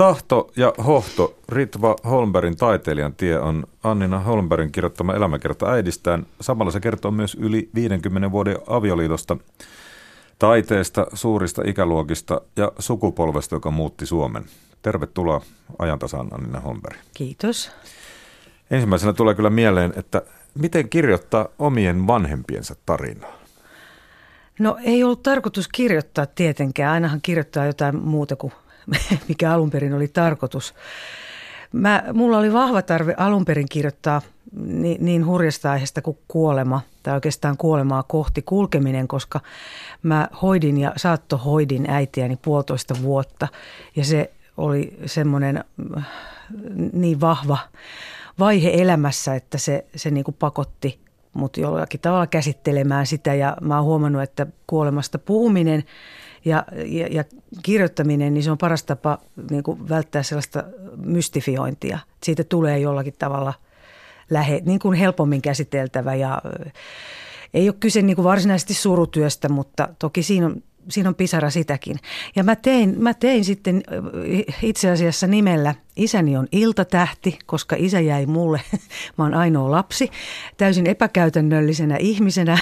Tahto ja hohto, Ritva Holmbergin taiteilijan tie on Annina Holmbergin kirjoittama elämäkerta äidistään. Samalla se kertoo myös yli 50 vuoden avioliitosta, taiteesta, suurista ikäluokista ja sukupolvesta, joka muutti Suomen. Tervetuloa ajantasaan Annina Holmberg. Kiitos. Ensimmäisenä tulee kyllä mieleen, että miten kirjoittaa omien vanhempiensa tarinaa? No ei ollut tarkoitus kirjoittaa tietenkään. Ainahan kirjoittaa jotain muuta kuin mikä alun perin oli tarkoitus. Mä, mulla oli vahva tarve alun perin kirjoittaa niin, niin hurjasta aiheesta kuin kuolema, tai oikeastaan kuolemaa kohti kulkeminen, koska mä hoidin ja saattohoidin äitiäni puolitoista vuotta, ja se oli semmoinen äh, niin vahva vaihe elämässä, että se, se niin kuin pakotti mut jollakin tavalla käsittelemään sitä, ja mä oon huomannut, että kuolemasta puhuminen – ja, ja, ja kirjoittaminen, niin se on paras tapa niin kuin välttää sellaista mystifiointia. Siitä tulee jollakin tavalla lähe, niin kuin helpommin käsiteltävä ja ei ole kyse niin kuin varsinaisesti surutyöstä, mutta toki siinä on siinä on pisara sitäkin. Ja mä tein, mä tein sitten itse asiassa nimellä Isäni on iltatähti, koska isä jäi mulle, mä oon ainoa lapsi, täysin epäkäytännöllisenä ihmisenä,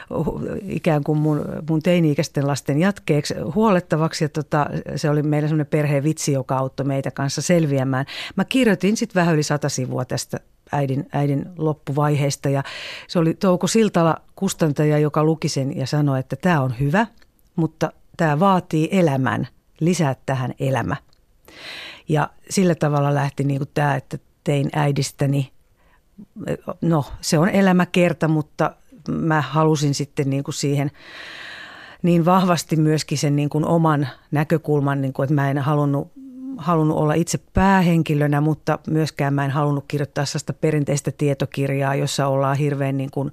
ikään kuin mun, mun teini-ikäisten lasten jatkeeksi huolettavaksi. Ja tota, se oli meillä semmoinen perheen vitsi, joka auttoi meitä kanssa selviämään. Mä kirjoitin sitten vähän yli sata sivua tästä äidin, äidin loppuvaiheesta ja se oli Touko Siltala kustantaja, joka luki sen ja sanoi, että tämä on hyvä – mutta tämä vaatii elämän. Lisää tähän elämä. Ja sillä tavalla lähti niin kuin tämä, että tein äidistäni, no se on elämäkerta, mutta mä halusin sitten niin kuin siihen niin vahvasti myöskin sen niin kuin oman näkökulman, niin kuin, että mä en halunnut, halunnut olla itse päähenkilönä, mutta myöskään mä en halunnut kirjoittaa sellaista perinteistä tietokirjaa, jossa ollaan hirveän niin kuin,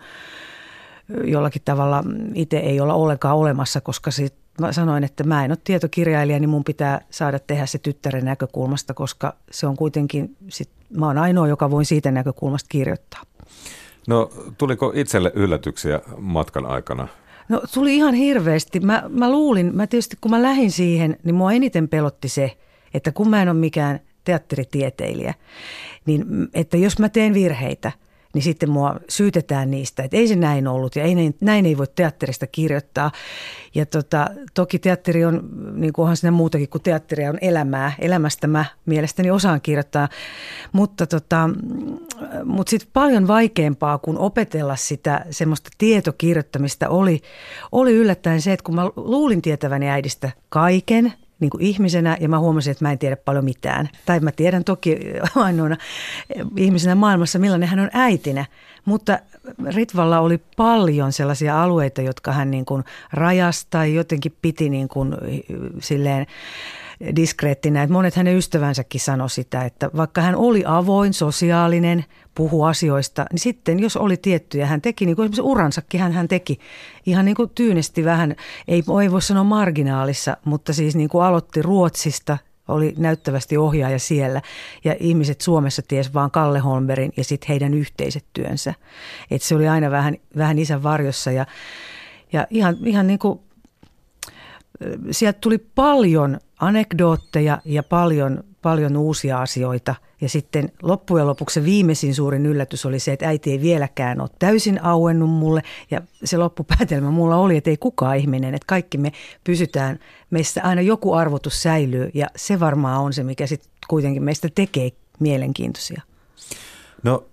jollakin tavalla itse ei olla ollenkaan olemassa, koska sit mä sanoin, että mä en ole tietokirjailija, niin mun pitää saada tehdä se tyttären näkökulmasta, koska se on kuitenkin, sit, mä oon ainoa, joka voin siitä näkökulmasta kirjoittaa. No tuliko itselle yllätyksiä matkan aikana? No tuli ihan hirveästi. Mä, mä luulin, mä tietysti kun mä lähdin siihen, niin mua eniten pelotti se, että kun mä en ole mikään teatteritieteilijä, niin että jos mä teen virheitä – niin sitten mua syytetään niistä, että ei se näin ollut ja ei, näin ei voi teatterista kirjoittaa. Ja tota, toki teatteri on, niin kuin onhan siinä muutakin kuin teatteria, on elämää. Elämästä mä mielestäni osaan kirjoittaa, mutta, tota, mutta sitten paljon vaikeampaa kuin opetella sitä semmoista tietokirjoittamista oli, oli yllättäen se, että kun mä luulin tietäväni äidistä kaiken – niin kuin ihmisenä ja mä huomasin, että mä en tiedä paljon mitään. Tai mä tiedän toki ainoana ihmisenä maailmassa, millainen hän on äitinä. Mutta Ritvalla oli paljon sellaisia alueita, jotka hän niin kuin rajasi tai jotenkin piti niin kuin silleen diskreettinä. Että monet hänen ystävänsäkin sanoi sitä, että vaikka hän oli avoin, sosiaalinen, puhu asioista, niin sitten jos oli tiettyjä, hän teki, niin kuin esimerkiksi uransakin hän, hän teki ihan niin kuin tyynesti vähän, ei, ei voi sanoa marginaalissa, mutta siis niin kuin aloitti Ruotsista, oli näyttävästi ohjaaja siellä ja ihmiset Suomessa ties vaan Kalle Holmberin ja sitten heidän yhteiset työnsä. Et se oli aina vähän, vähän isän varjossa ja, ja ihan, ihan niin kuin sieltä tuli paljon anekdootteja ja paljon, paljon uusia asioita. Ja sitten loppujen lopuksi se viimeisin suurin yllätys oli se, että äiti ei vieläkään ole täysin auennut mulle. Ja se loppupäätelmä mulla oli, että ei kukaan ihminen, että kaikki me pysytään, meistä aina joku arvotus säilyy. Ja se varmaan on se, mikä sitten kuitenkin meistä tekee mielenkiintoisia. No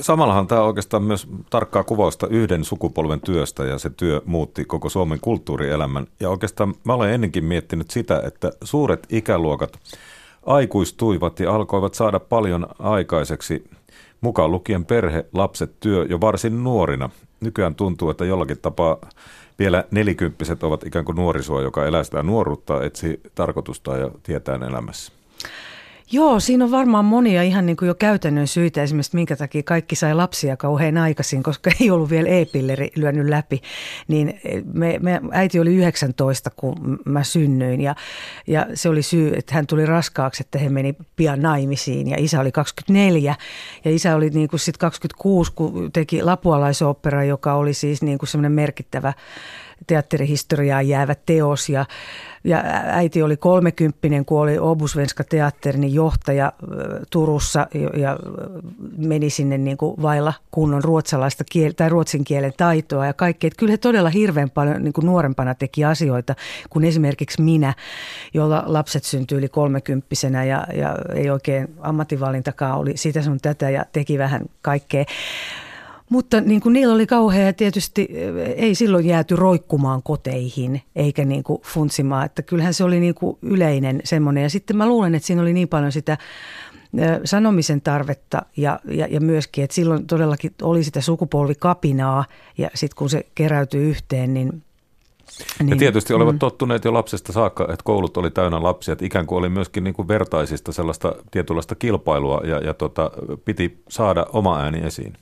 Samallahan tämä oikeastaan myös tarkkaa kuvausta yhden sukupolven työstä ja se työ muutti koko Suomen kulttuurielämän. Ja oikeastaan mä olen ennenkin miettinyt sitä, että suuret ikäluokat aikuistuivat ja alkoivat saada paljon aikaiseksi, mukaan lukien perhe, lapset, työ jo varsin nuorina. Nykyään tuntuu, että jollakin tapaa vielä nelikymppiset ovat ikään kuin nuorisoa, joka elää sitä nuoruutta, etsi tarkoitusta ja tietää elämässä. Joo, siinä on varmaan monia ihan niin kuin jo käytännön syitä esimerkiksi, minkä takia kaikki sai lapsia kauhean aikaisin, koska ei ollut vielä e-pilleri lyönyt läpi. Niin me, me, äiti oli 19, kun mä synnyin ja, ja se oli syy, että hän tuli raskaaksi, että he meni pian naimisiin ja isä oli 24 ja isä oli niin kuin sit 26, kun teki lapualaisopera, joka oli siis niin kuin semmoinen merkittävä teatterihistoriaan jäävä teos ja, ja äiti oli kolmekymppinen, kun oli Obusvenska teatterin johtaja Turussa ja meni sinne niin kuin vailla kunnon ruotsalaista kiel- tai ruotsin kielen taitoa ja kaikkea. Että kyllä he todella hirveän paljon niin kuin nuorempana teki asioita kuin esimerkiksi minä, jolla lapset syntyi yli kolmekymppisenä ja, ja ei oikein ammattivalintakaan oli sitä sun tätä ja teki vähän kaikkea. Mutta niin kuin niillä oli kauhea tietysti eh, ei silloin jääty roikkumaan koteihin eikä niin kuin funtsimaan, että kyllähän se oli niin kuin yleinen semmoinen. Ja sitten mä luulen, että siinä oli niin paljon sitä eh, sanomisen tarvetta ja, ja, ja myöskin, että silloin todellakin oli sitä sukupolvikapinaa ja sitten kun se keräytyi yhteen, niin niin, ja tietysti olivat mm. tottuneet jo lapsesta saakka, että koulut oli täynnä lapsia, että ikään kuin oli myöskin niin kuin vertaisista sellaista tietynlaista kilpailua ja, ja tota, piti saada oma ääni esiin.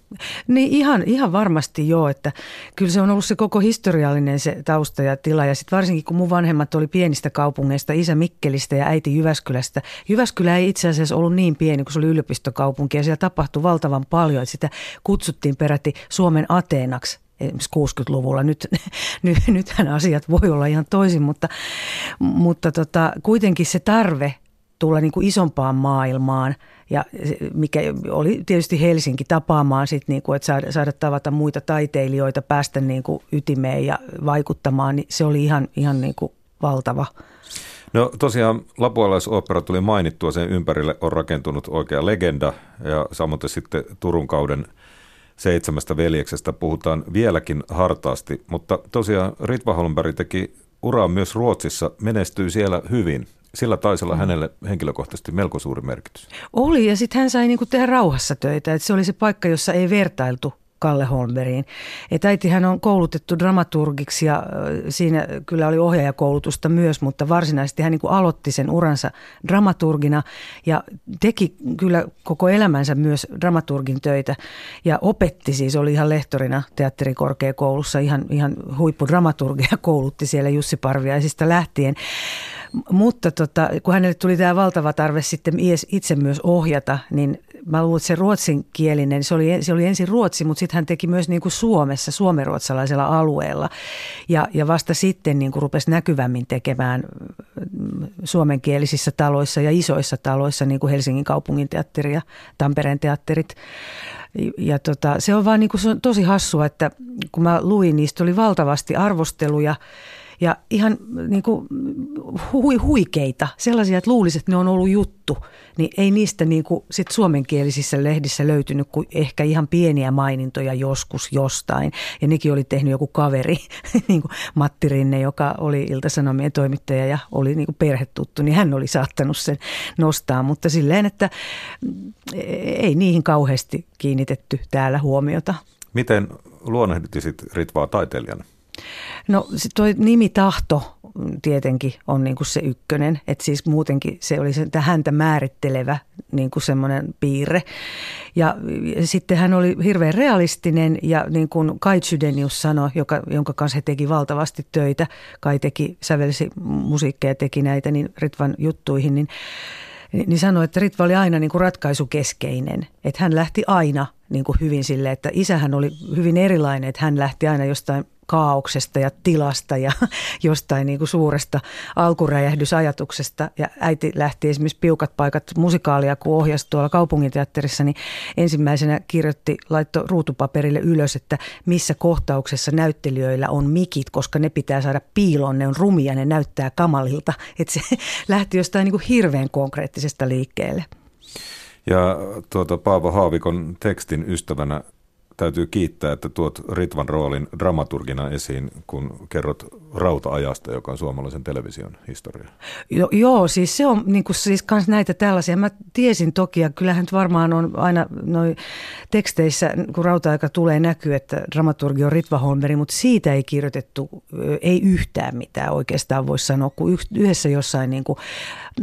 Niin ihan, ihan varmasti joo, että kyllä se on ollut se koko historiallinen se tausta ja tila ja sitten varsinkin kun mun vanhemmat oli pienistä kaupungeista, isä Mikkelistä ja äiti Jyväskylästä. Jyväskylä ei itse asiassa ollut niin pieni, kun se oli yliopistokaupunki ja siellä tapahtui valtavan paljon, että sitä kutsuttiin peräti Suomen Ateenaksi esimerkiksi 60-luvulla. Nyt, nyt, nythän asiat voi olla ihan toisin, mutta, mutta tota, kuitenkin se tarve tulla niin kuin isompaan maailmaan ja mikä oli tietysti Helsinki tapaamaan sit niin kuin, että saada, saada tavata muita taiteilijoita, päästä niin kuin ytimeen ja vaikuttamaan, niin se oli ihan, ihan niin kuin valtava. No tosiaan lapualaisopera tuli mainittua, sen ympärille on rakentunut oikea legenda ja samoin sitten Turun kauden – seitsemästä veljeksestä puhutaan vieläkin hartaasti, mutta tosiaan Ritva Holmberg teki uraa myös Ruotsissa, menestyy siellä hyvin. Sillä taisi olla mm. hänelle henkilökohtaisesti melko suuri merkitys. Oli ja sitten hän sai niinku tehdä rauhassa töitä. Et se oli se paikka, jossa ei vertailtu Kalle Holmbergiin. Et äitihän on koulutettu dramaturgiksi ja siinä kyllä oli ohjaajakoulutusta myös, mutta varsinaisesti hän niin kuin aloitti sen uransa dramaturgina ja teki kyllä koko elämänsä myös dramaturgin töitä ja opetti siis, oli ihan lehtorina teatterikorkeakoulussa, ihan, ihan huippudramaturgia koulutti siellä Jussi Parviaisista lähtien. Mutta tota, kun hänelle tuli tämä valtava tarve sitten itse myös ohjata, niin mä luulen, että se ruotsinkielinen, se oli, se oli ensin ruotsi, mutta sitten hän teki myös niin kuin Suomessa, suomenruotsalaisella alueella. Ja, ja vasta sitten niin kuin rupesi näkyvämmin tekemään mm, suomenkielisissä taloissa ja isoissa taloissa, niin kuin Helsingin kaupungin teatteri ja Tampereen teatterit. Ja tota, se on vaan niin kuin, se on tosi hassua, että kun mä luin, niistä oli valtavasti arvosteluja – ja ihan niin kuin hui, huikeita, sellaisia, että luulisi, että ne on ollut juttu, niin ei niistä niin kuin sit suomenkielisissä lehdissä löytynyt kuin ehkä ihan pieniä mainintoja joskus jostain. Ja nekin oli tehnyt joku kaveri, niin kuin Matti Rinne, joka oli Ilta-Sanomien toimittaja ja oli niin kuin perhetuttu, niin hän oli saattanut sen nostaa, mutta silleen, että ei niihin kauheasti kiinnitetty täällä huomiota. Miten luonnehditit Ritvaa taiteilijana? No toi nimi Tahto tietenkin on niin kuin se ykkönen, että siis muutenkin se oli se häntä määrittelevä niin kuin semmoinen piirre. Ja, ja sitten hän oli hirveän realistinen ja niin kuin Kai Chydenius sanoi, joka, jonka kanssa he teki valtavasti töitä, Kai teki, sävelsi musiikkeja, teki näitä niin Ritvan juttuihin, niin niin sanoi, että Ritva oli aina niin kuin ratkaisukeskeinen. Että hän lähti aina niin kuin hyvin sille, että isähän oli hyvin erilainen, että hän lähti aina jostain kaauksesta ja tilasta ja jostain niin kuin suuresta alkuräjähdysajatuksesta. Ja äiti lähti esimerkiksi Piukat paikat musikaalia, kun ohjasi tuolla kaupunginteatterissa, niin ensimmäisenä kirjoitti, laittoi ruutupaperille ylös, että missä kohtauksessa näyttelijöillä on mikit, koska ne pitää saada piiloon, ne on rumia, ne näyttää kamalilta. Että se lähti jostain niin kuin hirveän konkreettisesta liikkeelle. Ja tuota, Paavo Haavikon tekstin ystävänä täytyy kiittää, että tuot Ritvan roolin dramaturgina esiin, kun kerrot rauta-ajasta, joka on suomalaisen television historia. Jo, joo, siis se on niin kuin, siis kans näitä tällaisia. Mä tiesin toki, ja kyllähän nyt varmaan on aina noin teksteissä, kun rauta-aika tulee näkyy, että dramaturgi on Ritva Holmeri, mutta siitä ei kirjoitettu, ei yhtään mitään oikeastaan voisi sanoa, kun yhdessä jossain niin kuin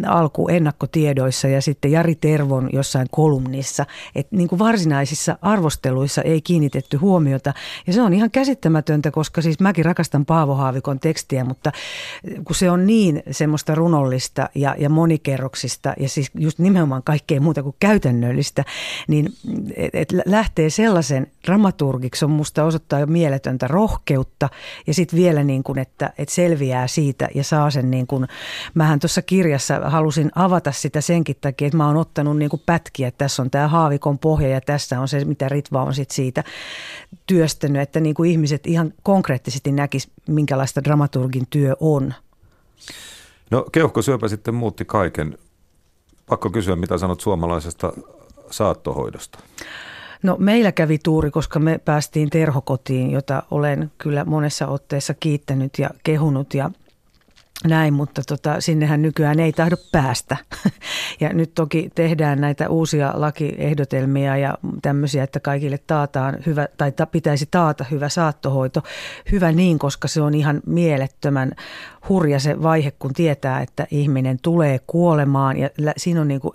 alku ennakkotiedoissa ja sitten Jari Tervon jossain kolumnissa, että niin kuin varsinaisissa arvosteluissa ei kiinnitetty huomiota. Ja se on ihan käsittämätöntä, koska siis mäkin rakastan Paavo Haavikon tekstiä, mutta kun se on niin semmoista runollista ja, ja monikerroksista ja siis just nimenomaan kaikkea muuta kuin käytännöllistä, niin et, et lähtee sellaisen dramaturgiksi on musta osoittaa mieletöntä rohkeutta ja sitten vielä niin kuin, että, että selviää siitä ja saa sen niin kuin, mähän tuossa kirjassa halusin avata sitä senkin takia, että mä oon ottanut niin kuin pätkiä, että tässä on tämä haavikon pohja ja tässä on se, mitä Ritva on sit siitä työstänyt, että niin kuin ihmiset ihan konkreettisesti näkis, minkälaista dramaturgin työ on. No keuhkosyöpä sitten muutti kaiken. Pakko kysyä, mitä sanot suomalaisesta saattohoidosta? No meillä kävi tuuri, koska me päästiin terhokotiin, jota olen kyllä monessa otteessa kiittänyt ja kehunut ja näin, mutta tota, sinnehän nykyään ei tahdo päästä. Ja nyt toki tehdään näitä uusia lakiehdotelmia ja tämmöisiä, että kaikille taataan hyvä, tai pitäisi taata hyvä saattohoito. Hyvä niin, koska se on ihan mielettömän hurja se vaihe, kun tietää, että ihminen tulee kuolemaan ja siinä on niin kuin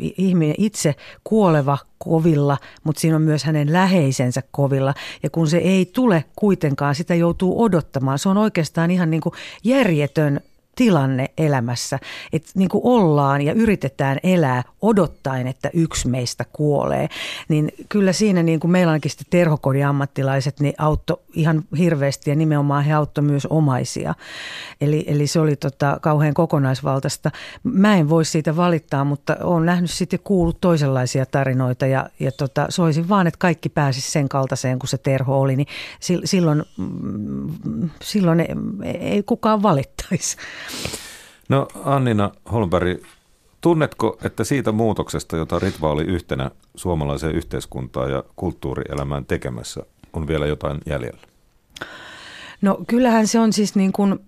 ihminen itse kuoleva kovilla, mutta siinä on myös hänen läheisensä kovilla. Ja kun se ei tule kuitenkaan, sitä joutuu odottamaan. Se on oikeastaan ihan niin kuin järjetön tilanne elämässä, että niin kuin ollaan ja yritetään elää odottaen, että yksi meistä kuolee, niin kyllä siinä niin kuin meillä onkin sitten terhokodin ammattilaiset, niin auttoi ihan hirveästi ja nimenomaan he auttoi myös omaisia. Eli, eli se oli tota kauhean kokonaisvaltaista. Mä en voi siitä valittaa, mutta olen nähnyt sitten kuullut toisenlaisia tarinoita ja, ja tota, soisin vaan, että kaikki pääsisi sen kaltaiseen kuin se terho oli, niin silloin, mm, silloin ei kukaan valittaisi. No Annina Holmberg, tunnetko, että siitä muutoksesta, jota Ritva oli yhtenä suomalaiseen yhteiskuntaan ja kulttuurielämään tekemässä, on vielä jotain jäljellä? No kyllähän se on siis niin kuin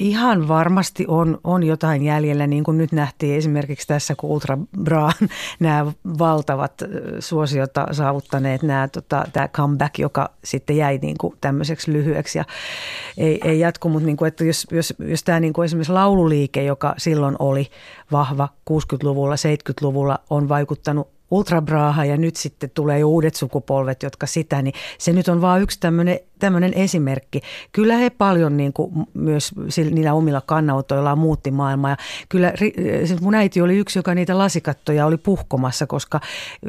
Ihan varmasti on, on jotain jäljellä, niin kuin nyt nähtiin esimerkiksi tässä, kun Ultra Braan nämä valtavat suosiota saavuttaneet, nämä, tota, tämä comeback, joka sitten jäi niin kuin tämmöiseksi lyhyeksi ja ei, ei jatku, mutta niin kuin, että jos, jos, jos tämä niin kuin esimerkiksi laululiike, joka silloin oli vahva 60-luvulla, 70-luvulla, on vaikuttanut ultrabraaha ja nyt sitten tulee uudet sukupolvet, jotka sitä, niin se nyt on vain yksi tämmöinen esimerkki. Kyllä he paljon niin kuin myös niillä omilla kannanotoillaan muutti maailmaa ja kyllä siis mun äiti oli yksi, joka niitä lasikattoja oli puhkomassa, koska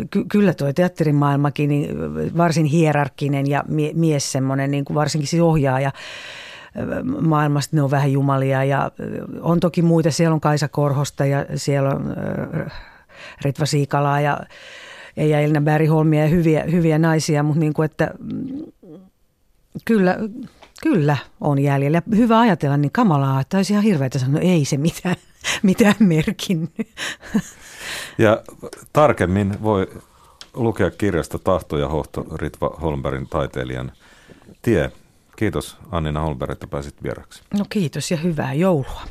ky- kyllä tuo teatterimaailmakin niin varsin hierarkkinen ja mie- mies semmoinen, niin kuin varsinkin siis ohjaaja, maailmasta ne on vähän jumalia ja on toki muita, siellä on Kaisa Korhosta ja siellä on Ritva Siikalaa ja ja Elina Bergholmia ja hyviä, hyviä naisia, mutta niin kuin, että mm, kyllä, kyllä on jäljellä. Hyvä ajatella, niin kamalaa, että olisi ihan hirveätä sanoa, no ei se mitään, mitään merkinnyt. Ja tarkemmin voi lukea kirjasta Tahto ja hohto Ritva Holmbergin taiteilijan tie. Kiitos Annina Holmberg, että pääsit vieraksi. No kiitos ja hyvää joulua.